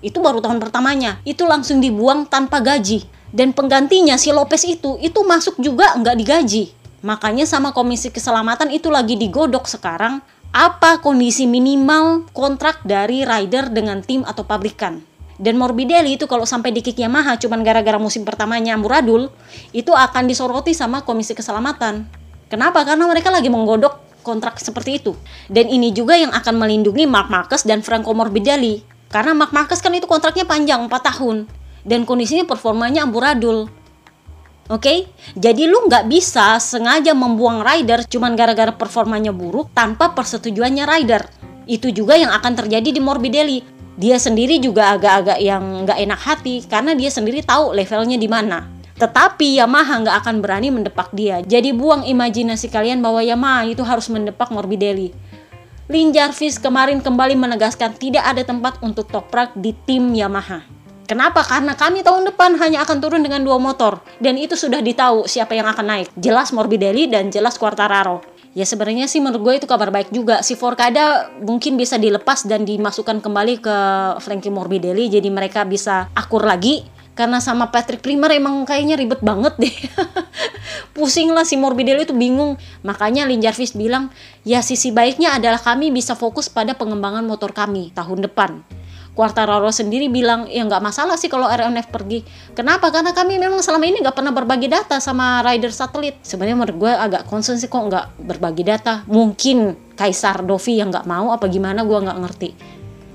itu baru tahun pertamanya. Itu langsung dibuang tanpa gaji. Dan penggantinya si Lopez itu itu masuk juga nggak digaji. Makanya sama komisi keselamatan itu lagi digodok sekarang apa kondisi minimal kontrak dari rider dengan tim atau pabrikan? Dan Morbidelli itu kalau sampai di kick Yamaha cuman gara-gara musim pertamanya amburadul itu akan disoroti sama komisi keselamatan. Kenapa? Karena mereka lagi menggodok kontrak seperti itu. Dan ini juga yang akan melindungi Mark Marquez dan Franco Morbidelli. Karena Mark Marquez kan itu kontraknya panjang 4 tahun. Dan kondisinya performanya amburadul. Oke, okay? jadi lu nggak bisa sengaja membuang rider cuman gara-gara performanya buruk tanpa persetujuannya rider. Itu juga yang akan terjadi di Morbidelli. Dia sendiri juga agak-agak yang nggak enak hati karena dia sendiri tahu levelnya di mana. Tetapi Yamaha nggak akan berani mendepak dia. Jadi buang imajinasi kalian bahwa Yamaha itu harus mendepak Morbidelli. Lin Jarvis kemarin kembali menegaskan tidak ada tempat untuk toprak di tim Yamaha. Kenapa? Karena kami tahun depan hanya akan turun dengan dua motor dan itu sudah ditahu siapa yang akan naik. Jelas Morbidelli dan jelas Quartararo. Ya sebenarnya sih menurut gue itu kabar baik juga. Si Forcada mungkin bisa dilepas dan dimasukkan kembali ke Frankie Morbidelli jadi mereka bisa akur lagi karena sama Patrick Primer emang kayaknya ribet banget deh. Pusing lah si Morbidelli itu bingung. Makanya Lin Jarvis bilang, ya sisi baiknya adalah kami bisa fokus pada pengembangan motor kami tahun depan Quartararo sendiri bilang ya nggak masalah sih kalau RNF pergi. Kenapa? Karena kami memang selama ini nggak pernah berbagi data sama rider satelit. Sebenarnya menurut gue agak concern sih kok nggak berbagi data. Mungkin Kaisar Dovi yang nggak mau apa gimana gue nggak ngerti.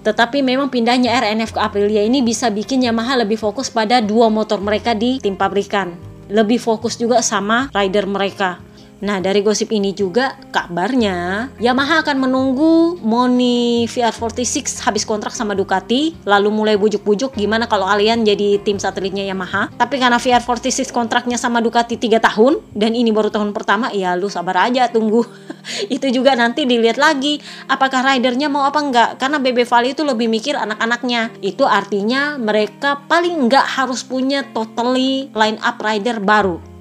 Tetapi memang pindahnya RNF ke Aprilia ini bisa bikin Yamaha lebih fokus pada dua motor mereka di tim pabrikan. Lebih fokus juga sama rider mereka. Nah, dari gosip ini juga kabarnya Yamaha akan menunggu Moni VR46 habis kontrak sama Ducati, lalu mulai bujuk-bujuk gimana kalau kalian jadi tim satelitnya Yamaha. Tapi karena VR46 kontraknya sama Ducati 3 tahun dan ini baru tahun pertama, ya lu sabar aja tunggu. itu juga nanti dilihat lagi apakah ridernya mau apa enggak karena BB Valley itu lebih mikir anak-anaknya. Itu artinya mereka paling enggak harus punya totally line up rider baru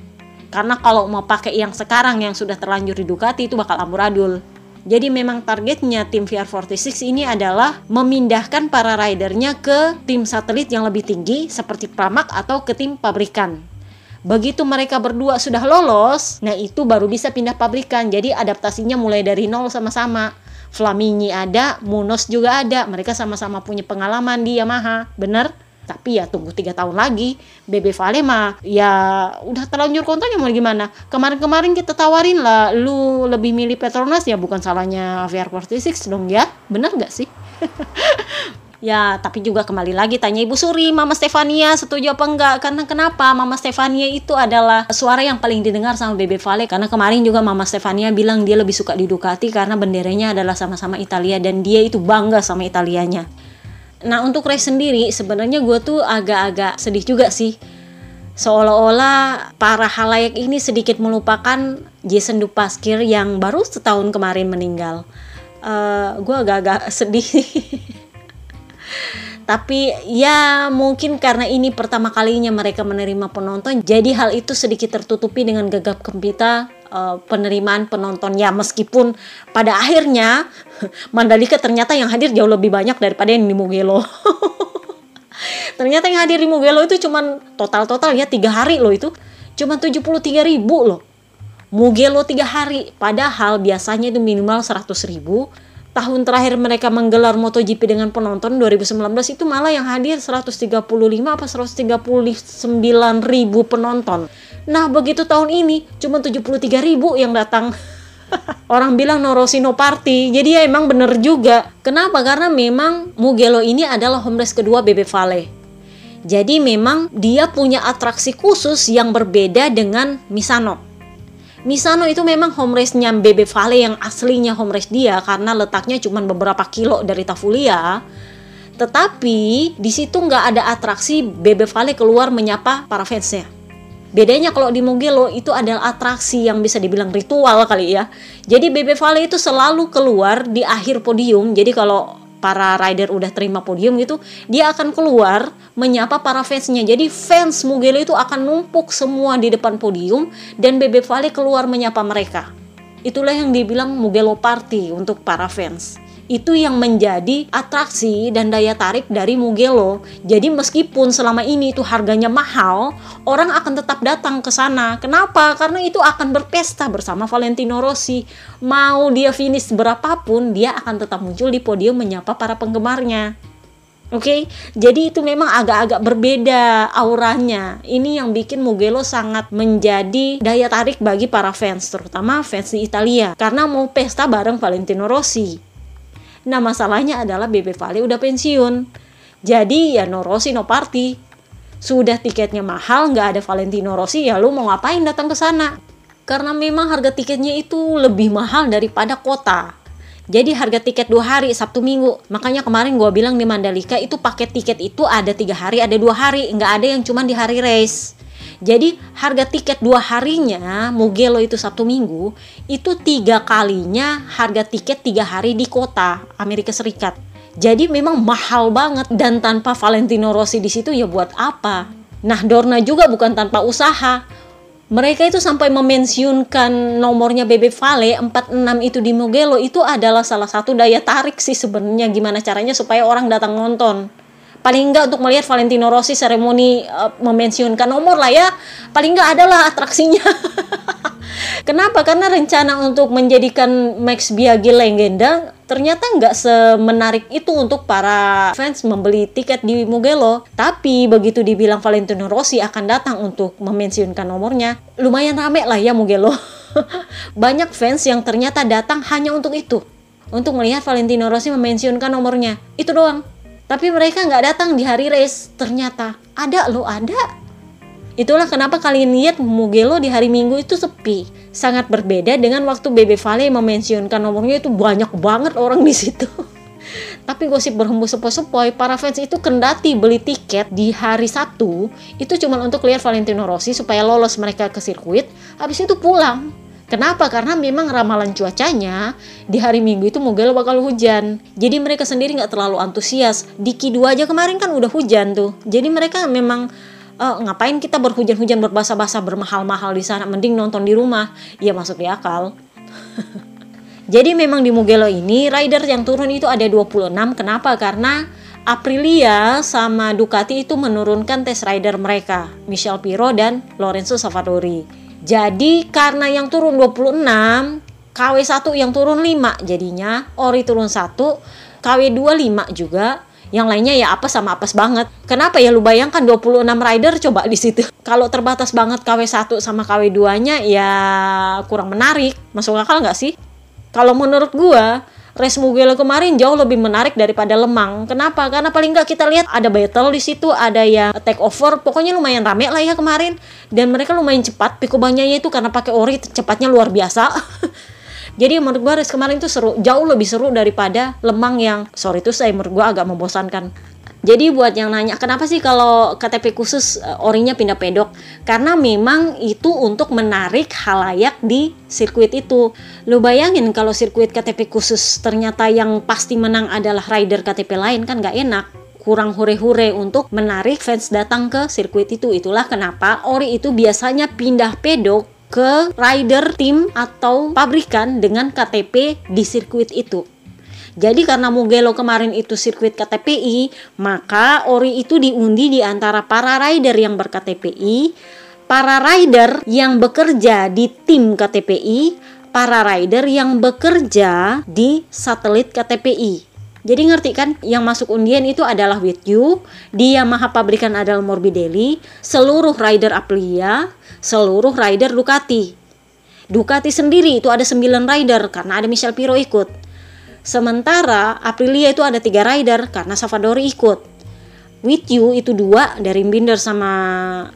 karena kalau mau pakai yang sekarang yang sudah terlanjur di Ducati itu bakal amburadul. Jadi memang targetnya tim VR46 ini adalah memindahkan para ridernya ke tim satelit yang lebih tinggi seperti Pramac atau ke tim pabrikan. Begitu mereka berdua sudah lolos, nah itu baru bisa pindah pabrikan. Jadi adaptasinya mulai dari nol sama-sama. Flamini ada, Munos juga ada. Mereka sama-sama punya pengalaman di Yamaha, bener? Tapi ya tunggu tiga tahun lagi BB Vale mah ya udah terlanjur kontraknya mau gimana kemarin-kemarin kita tawarin lah lu lebih milih Petronas ya bukan salahnya VR46 dong ya bener gak sih Ya, tapi juga kembali lagi tanya Ibu Suri, Mama Stefania setuju apa enggak? Karena kenapa? Mama Stefania itu adalah suara yang paling didengar sama Bebe Vale karena kemarin juga Mama Stefania bilang dia lebih suka di Ducati karena benderanya adalah sama-sama Italia dan dia itu bangga sama Italianya. Nah untuk race sendiri sebenarnya gue tuh agak-agak sedih juga sih seolah-olah para halayak ini sedikit melupakan Jason Dupaskir yang baru setahun kemarin meninggal. Uh, gue agak-agak sedih. Tapi ya mungkin karena ini pertama kalinya mereka menerima penonton, jadi hal itu sedikit tertutupi dengan gegap gempita uh, penerimaan penonton ya meskipun pada akhirnya Mandalika ternyata yang hadir jauh lebih banyak daripada yang di Mugello. Ternyata yang hadir di Mugello itu cuman total-total ya tiga hari loh itu. Cuman 73 ribu loh. Mugello tiga hari. Padahal biasanya itu minimal 100 ribu. Tahun terakhir mereka menggelar MotoGP dengan penonton 2019 itu malah yang hadir 135 apa 139 ribu penonton Nah begitu tahun ini cuma 73 ribu yang datang. Orang bilang Norosino Party, jadi ya emang bener juga. Kenapa? Karena memang Mugello ini adalah home race kedua Bebe Vale. Jadi memang dia punya atraksi khusus yang berbeda dengan Misano. Misano itu memang home race-nya Bebe Vale yang aslinya home race dia karena letaknya cuma beberapa kilo dari Tafulia. Tetapi di situ nggak ada atraksi Bebe Vale keluar menyapa para fansnya Bedanya kalau di Mugello itu adalah atraksi yang bisa dibilang ritual kali ya. Jadi Bebe Vale itu selalu keluar di akhir podium. Jadi kalau para rider udah terima podium gitu, dia akan keluar menyapa para fansnya. Jadi fans Mugello itu akan numpuk semua di depan podium dan Bebe Vale keluar menyapa mereka. Itulah yang dibilang Mugello Party untuk para fans itu yang menjadi atraksi dan daya tarik dari Mugello. Jadi meskipun selama ini itu harganya mahal, orang akan tetap datang ke sana. Kenapa? Karena itu akan berpesta bersama Valentino Rossi. Mau dia finish berapapun, dia akan tetap muncul di podium menyapa para penggemarnya. Oke, okay? jadi itu memang agak-agak berbeda auranya. Ini yang bikin Mugello sangat menjadi daya tarik bagi para fans, terutama fans di Italia, karena mau pesta bareng Valentino Rossi. Nah masalahnya adalah Bebe Vale udah pensiun. Jadi ya no Rossi no party. Sudah tiketnya mahal, nggak ada Valentino Rossi, ya lu mau ngapain datang ke sana? Karena memang harga tiketnya itu lebih mahal daripada kota. Jadi harga tiket dua hari Sabtu Minggu. Makanya kemarin gue bilang di Mandalika itu paket tiket itu ada tiga hari, ada dua hari, nggak ada yang cuma di hari race. Jadi harga tiket dua harinya Mugello itu Sabtu Minggu itu tiga kalinya harga tiket tiga hari di kota Amerika Serikat. Jadi memang mahal banget dan tanpa Valentino Rossi di situ ya buat apa? Nah Dorna juga bukan tanpa usaha. Mereka itu sampai memensiunkan nomornya Bebe Vale 46 itu di Mugello itu adalah salah satu daya tarik sih sebenarnya gimana caranya supaya orang datang nonton paling enggak untuk melihat Valentino Rossi seremoni uh, memensiunkan nomor lah ya paling enggak adalah atraksinya Kenapa? Karena rencana untuk menjadikan Max Biaggi legenda ternyata nggak semenarik itu untuk para fans membeli tiket di Mugello. Tapi begitu dibilang Valentino Rossi akan datang untuk memensiunkan nomornya, lumayan rame lah ya Mugello. Banyak fans yang ternyata datang hanya untuk itu. Untuk melihat Valentino Rossi memensiunkan nomornya. Itu doang. Tapi mereka nggak datang di hari race. Ternyata ada loh, ada. Itulah kenapa kalian lihat Mugello di hari Minggu itu sepi. Sangat berbeda dengan waktu Bebe Vale memensiunkan nomornya itu banyak banget orang di situ. Tapi gosip berhembus sepoi-sepoi, para fans itu kendati beli tiket di hari Sabtu itu cuma untuk lihat Valentino Rossi supaya lolos mereka ke sirkuit, habis itu pulang. Kenapa? Karena memang ramalan cuacanya di hari Minggu itu Mugello bakal hujan. Jadi mereka sendiri nggak terlalu antusias. Di Q2 aja kemarin kan udah hujan tuh. Jadi mereka memang uh, ngapain kita berhujan-hujan berbahasa-bahasa bermahal-mahal di sana mending nonton di rumah. Ya masuk di akal. Jadi memang di Mugello ini rider yang turun itu ada 26. Kenapa? Karena Aprilia sama Ducati itu menurunkan test rider mereka, Michel Piro dan Lorenzo Savadori. Jadi karena yang turun 26, KW1 yang turun 5 jadinya, Ori turun 1, KW2 5 juga. Yang lainnya ya apa sama apes banget. Kenapa ya lu bayangkan 26 rider coba di situ. Kalau terbatas banget KW1 sama KW2-nya ya kurang menarik. Masuk akal nggak sih? Kalau menurut gua, race Mugello kemarin jauh lebih menarik daripada Lemang. Kenapa? Karena paling nggak kita lihat ada battle di situ, ada yang take over. Pokoknya lumayan rame lah ya kemarin. Dan mereka lumayan cepat. Pikobanya itu karena pakai ori cepatnya luar biasa. Jadi menurut gue race kemarin itu seru, jauh lebih seru daripada Lemang yang sorry itu saya menurut gue agak membosankan. Jadi buat yang nanya kenapa sih kalau KTP khusus uh, orinya pindah pedok? Karena memang itu untuk menarik halayak di sirkuit itu. Lu bayangin kalau sirkuit KTP khusus ternyata yang pasti menang adalah rider KTP lain kan nggak enak kurang hure-hure untuk menarik fans datang ke sirkuit itu. Itulah kenapa ori itu biasanya pindah pedok ke rider tim atau pabrikan dengan KTP di sirkuit itu. Jadi karena Mugello kemarin itu sirkuit KTPI, maka ori itu diundi di antara para rider yang berKTPI, para rider yang bekerja di tim KTPI, para rider yang bekerja di satelit KTPI. Jadi ngerti kan yang masuk undian itu adalah with you, di Yamaha pabrikan adalah Morbidelli, seluruh rider Aprilia, seluruh rider Ducati. Ducati sendiri itu ada 9 rider karena ada Michel Piro ikut. Sementara Aprilia itu ada tiga rider karena Savadori ikut. With You itu dua dari Binder sama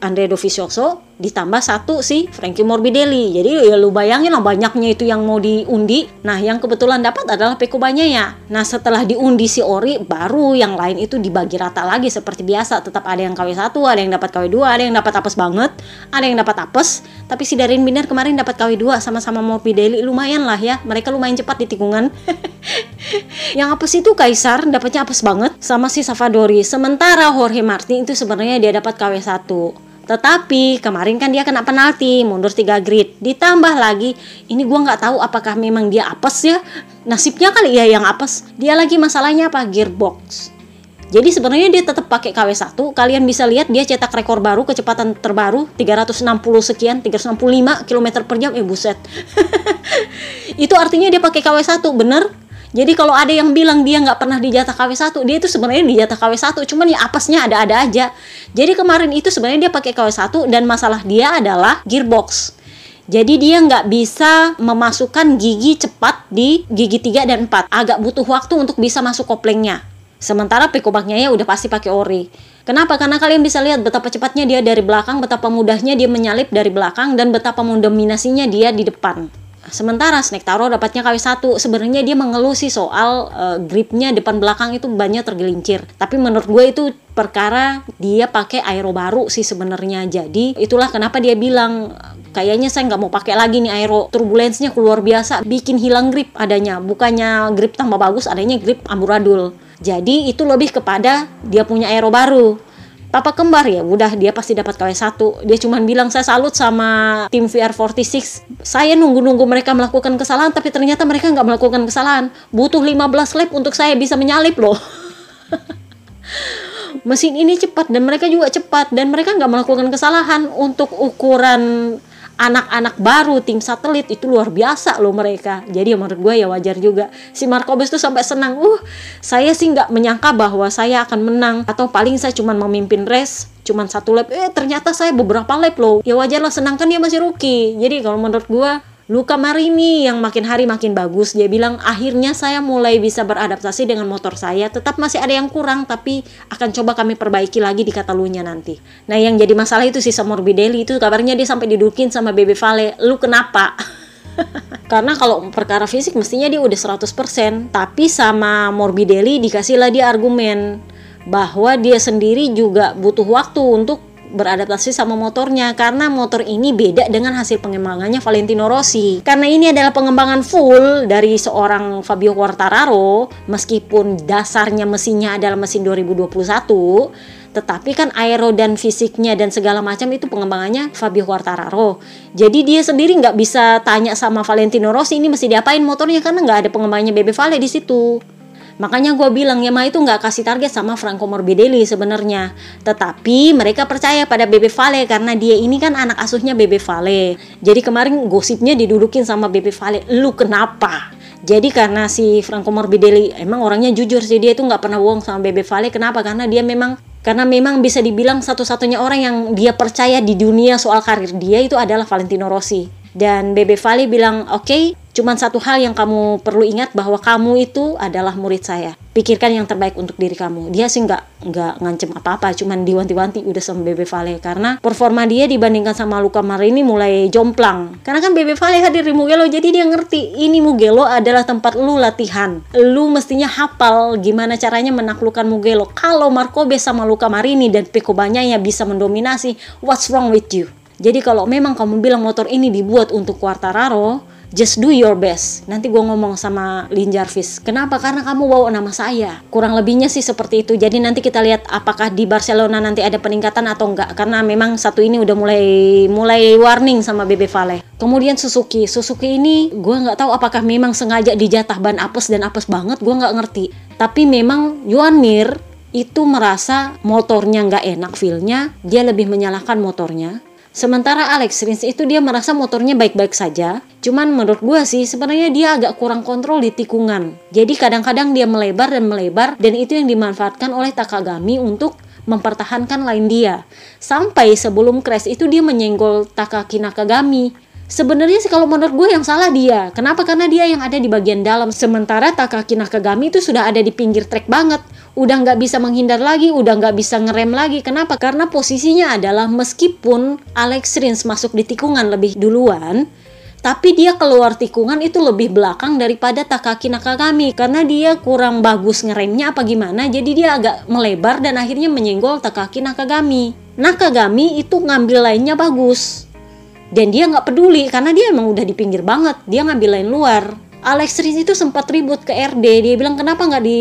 Andrea Dovizioso ditambah satu sih Frankie Morbidelli. Jadi ya lu bayangin lah banyaknya itu yang mau diundi. Nah, yang kebetulan dapat adalah Pekubanya ya. Nah, setelah diundi si Ori baru yang lain itu dibagi rata lagi seperti biasa. Tetap ada yang KW1, ada yang dapat KW2, ada yang dapat apes banget, ada yang dapat apes. Tapi si Darin Binder kemarin dapat KW2 sama-sama Morbidelli lumayan lah ya. Mereka lumayan cepat di tikungan. yang apes itu Kaisar dapatnya apes banget sama si Savadori. Sementara Jorge Martin itu sebenarnya dia dapat KW1. Tetapi kemarin kan dia kena penalti, mundur 3 grid. Ditambah lagi, ini gua nggak tahu apakah memang dia apes ya. Nasibnya kali ya yang apes. Dia lagi masalahnya apa? Gearbox. Jadi sebenarnya dia tetap pakai KW1. Kalian bisa lihat dia cetak rekor baru, kecepatan terbaru 360 sekian, 365 km per jam. Eh buset. itu artinya dia pakai KW1, bener? Jadi kalau ada yang bilang dia nggak pernah dijatah KW1, dia itu sebenarnya dijatah KW1, cuman ya apesnya ada-ada aja. Jadi kemarin itu sebenarnya dia pakai KW1 dan masalah dia adalah gearbox. Jadi dia nggak bisa memasukkan gigi cepat di gigi 3 dan 4. Agak butuh waktu untuk bisa masuk koplengnya. Sementara pikobaknya ya udah pasti pakai ori. Kenapa? Karena kalian bisa lihat betapa cepatnya dia dari belakang, betapa mudahnya dia menyalip dari belakang, dan betapa mendominasinya dia di depan. Sementara Snake Taro dapatnya KW1. Sebenarnya dia mengeluh sih soal uh, gripnya depan belakang itu banyak tergelincir. Tapi menurut gue itu perkara dia pakai aero baru sih sebenarnya. Jadi itulah kenapa dia bilang kayaknya saya nggak mau pakai lagi nih aero turbulensinya keluar biasa bikin hilang grip adanya bukannya grip tambah bagus adanya grip amburadul jadi itu lebih kepada dia punya aero baru papa kembar ya udah dia pasti dapat KW1 dia cuma bilang saya salut sama tim VR46 saya nunggu-nunggu mereka melakukan kesalahan tapi ternyata mereka nggak melakukan kesalahan. Butuh 15 lap untuk saya bisa menyalip loh. Mesin ini cepat dan mereka juga cepat dan mereka nggak melakukan kesalahan untuk ukuran anak-anak baru tim satelit itu luar biasa loh mereka. Jadi ya menurut gue ya wajar juga. Si Markobes tuh sampai senang uh saya sih nggak menyangka bahwa saya akan menang. Atau paling saya cuma memimpin race cuma satu lap. Eh ternyata saya beberapa lap loh. Ya wajar lah senang kan dia masih rookie jadi kalau menurut gue Luka Marini yang makin hari makin bagus. Dia bilang, akhirnya saya mulai bisa beradaptasi dengan motor saya. Tetap masih ada yang kurang, tapi akan coba kami perbaiki lagi di Catalunya nanti. Nah, yang jadi masalah itu si Morbidelli itu kabarnya dia sampai didukin sama Bebe Vale. Lu kenapa? Karena kalau perkara fisik mestinya dia udah 100%. Tapi sama Morbidelli dikasihlah dia argumen bahwa dia sendiri juga butuh waktu untuk beradaptasi sama motornya karena motor ini beda dengan hasil pengembangannya Valentino Rossi. Karena ini adalah pengembangan full dari seorang Fabio Quartararo meskipun dasarnya mesinnya adalah mesin 2021 tetapi kan aero dan fisiknya dan segala macam itu pengembangannya Fabio Quartararo. Jadi dia sendiri nggak bisa tanya sama Valentino Rossi ini mesti diapain motornya karena nggak ada pengembangannya Bebe Vale di situ. Makanya gue bilang Yamaha itu nggak kasih target sama Franco Morbidelli sebenarnya. Tetapi mereka percaya pada Bebe Vale karena dia ini kan anak asuhnya Bebe Vale. Jadi kemarin gosipnya didudukin sama Bebe Vale. Lu kenapa? Jadi karena si Franco Morbidelli emang orangnya jujur sih dia itu nggak pernah bohong sama Bebe Vale. Kenapa? Karena dia memang karena memang bisa dibilang satu-satunya orang yang dia percaya di dunia soal karir dia itu adalah Valentino Rossi. Dan Bebe Vale bilang, oke, okay, Cuman satu hal yang kamu perlu ingat bahwa kamu itu adalah murid saya. Pikirkan yang terbaik untuk diri kamu. Dia sih nggak nggak ngancem apa-apa, cuman diwanti-wanti udah sama Bebe Vale karena performa dia dibandingkan sama Luka Marini mulai jomplang. Karena kan Bebe Vale hadir di Mugello, jadi dia ngerti ini Mugello adalah tempat lu latihan. Lu mestinya hafal gimana caranya menaklukkan Mugello. Kalau Marco sama Luka Marini dan Peko Banyaya bisa mendominasi, what's wrong with you? Jadi kalau memang kamu bilang motor ini dibuat untuk Quartararo, just do your best. Nanti gue ngomong sama Lin Jarvis. Kenapa? Karena kamu bawa nama saya. Kurang lebihnya sih seperti itu. Jadi nanti kita lihat apakah di Barcelona nanti ada peningkatan atau enggak. Karena memang satu ini udah mulai mulai warning sama Bebe Vale. Kemudian Suzuki. Suzuki ini gue nggak tahu apakah memang sengaja dijatah ban apes dan apes banget. Gue nggak ngerti. Tapi memang Yuan Mir itu merasa motornya nggak enak feelnya. Dia lebih menyalahkan motornya Sementara Alex Rins itu dia merasa motornya baik-baik saja. Cuman menurut gue sih sebenarnya dia agak kurang kontrol di tikungan. Jadi kadang-kadang dia melebar dan melebar dan itu yang dimanfaatkan oleh Takagami untuk mempertahankan line dia. Sampai sebelum crash itu dia menyenggol Takaki Nakagami. Sebenarnya sih kalau menurut gue yang salah dia. Kenapa? Karena dia yang ada di bagian dalam. Sementara Takaki Nakagami itu sudah ada di pinggir trek banget udah nggak bisa menghindar lagi, udah nggak bisa ngerem lagi. Kenapa? Karena posisinya adalah meskipun Alex Rins masuk di tikungan lebih duluan, tapi dia keluar tikungan itu lebih belakang daripada Takaki Nakagami karena dia kurang bagus ngeremnya apa gimana jadi dia agak melebar dan akhirnya menyenggol Takaki Nakagami Nakagami itu ngambil lainnya bagus dan dia nggak peduli karena dia emang udah di pinggir banget. Dia ngambil lain luar. Alex Rins itu sempat ribut ke RD dia bilang kenapa nggak di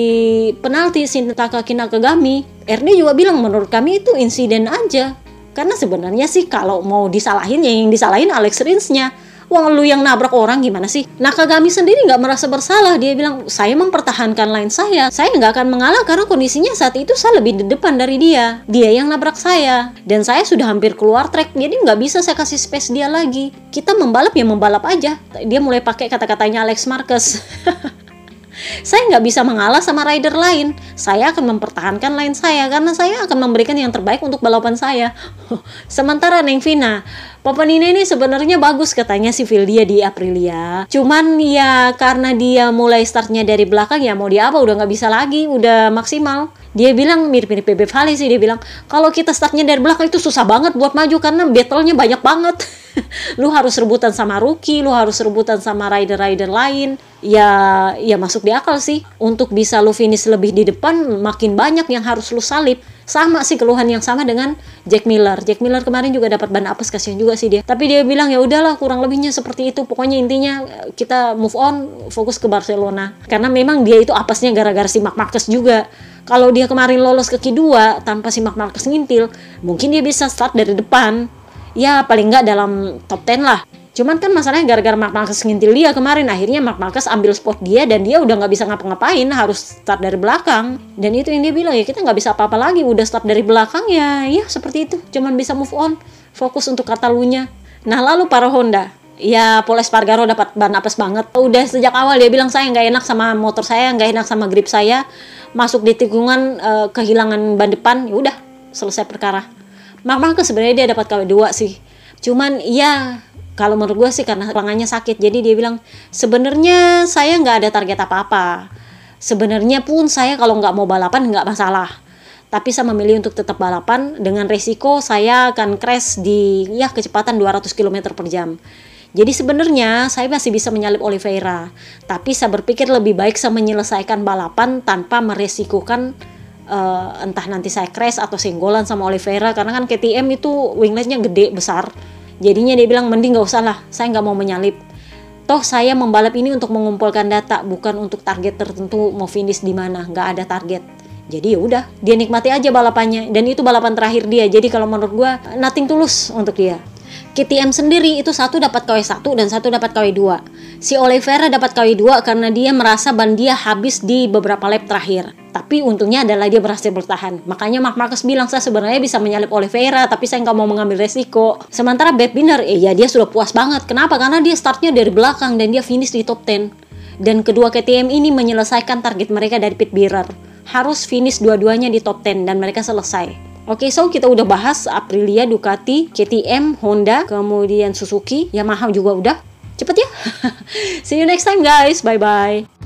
penalti Shintaka Kinakagami RD juga bilang menurut kami itu insiden aja. Karena sebenarnya sih kalau mau disalahin ya yang disalahin Alex Rinsnya Wah lu yang nabrak orang gimana sih? Nakagami sendiri nggak merasa bersalah. Dia bilang, saya mempertahankan line saya. Saya nggak akan mengalah karena kondisinya saat itu saya lebih di depan dari dia. Dia yang nabrak saya. Dan saya sudah hampir keluar track. Jadi nggak bisa saya kasih space dia lagi. Kita membalap ya membalap aja. Dia mulai pakai kata-katanya Alex Marquez. saya nggak bisa mengalah sama rider lain. Saya akan mempertahankan line saya karena saya akan memberikan yang terbaik untuk balapan saya. Sementara Neng Vina, Papa Nina ini sebenarnya bagus katanya si dia di Aprilia. Cuman ya karena dia mulai startnya dari belakang ya mau dia apa udah nggak bisa lagi, udah maksimal. Dia bilang mirip-mirip Bebe Valley sih dia bilang kalau kita startnya dari belakang itu susah banget buat maju karena battle-nya banyak banget. lu harus rebutan sama rookie, lu harus rebutan sama rider-rider lain. Ya ya masuk di akal sih. Untuk bisa lu finish lebih di depan makin banyak yang harus lu salip. Sama sih keluhan yang sama dengan Jack Miller. Jack Miller kemarin juga dapat ban apes kasihan juga sih dia. Tapi dia bilang ya udahlah kurang lebihnya seperti itu. Pokoknya intinya kita move on, fokus ke Barcelona. Karena memang dia itu apesnya gara-gara si Mark Marquez juga kalau dia kemarin lolos ke Q2 tanpa si Mark Marquez ngintil, mungkin dia bisa start dari depan. Ya paling nggak dalam top 10 lah. Cuman kan masalahnya gara-gara Mark Marquez ngintil dia kemarin, akhirnya Mark Marquez ambil spot dia dan dia udah nggak bisa ngapa-ngapain, harus start dari belakang. Dan itu yang dia bilang ya kita nggak bisa apa-apa lagi, udah start dari belakang ya, ya seperti itu. Cuman bisa move on, fokus untuk Katalunya. Nah lalu para Honda, ya Paul Espargaro dapat ban apes banget. Udah sejak awal dia bilang saya nggak enak sama motor saya, nggak enak sama grip saya masuk di tikungan uh, kehilangan ban depan ya udah selesai perkara Mark sebenarnya dia dapat KW2 sih cuman ya kalau menurut gue sih karena lengannya sakit jadi dia bilang sebenarnya saya nggak ada target apa-apa. Sebenarnya pun saya kalau nggak mau balapan nggak masalah. Tapi saya memilih untuk tetap balapan dengan resiko saya akan crash di ya kecepatan 200 km per jam. Jadi sebenarnya saya masih bisa menyalip Oliveira, tapi saya berpikir lebih baik saya menyelesaikan balapan tanpa meresikukan uh, entah nanti saya crash atau senggolan sama Oliveira. Karena kan KTM itu wingletnya gede besar. Jadinya dia bilang mending nggak usah lah, saya nggak mau menyalip. Toh saya membalap ini untuk mengumpulkan data, bukan untuk target tertentu mau finish di mana, nggak ada target. Jadi ya udah, dia nikmati aja balapannya dan itu balapan terakhir dia. Jadi kalau menurut gue nothing tulus untuk dia. KTM sendiri itu satu dapat KW1 dan satu dapat KW2. Si Oliveira dapat KW2 karena dia merasa ban dia habis di beberapa lap terakhir. Tapi untungnya adalah dia berhasil bertahan. Makanya Mark Marcus bilang saya sebenarnya bisa menyalip Oliveira tapi saya nggak mau mengambil resiko. Sementara Beb Binder, eh ya dia sudah puas banget. Kenapa? Karena dia startnya dari belakang dan dia finish di top 10. Dan kedua KTM ini menyelesaikan target mereka dari pit mirror. Harus finish dua-duanya di top 10 dan mereka selesai. Oke, okay, so kita udah bahas Aprilia, Ducati, KTM, Honda, kemudian Suzuki, Yamaha juga udah. Cepet ya. See you next time guys. Bye bye.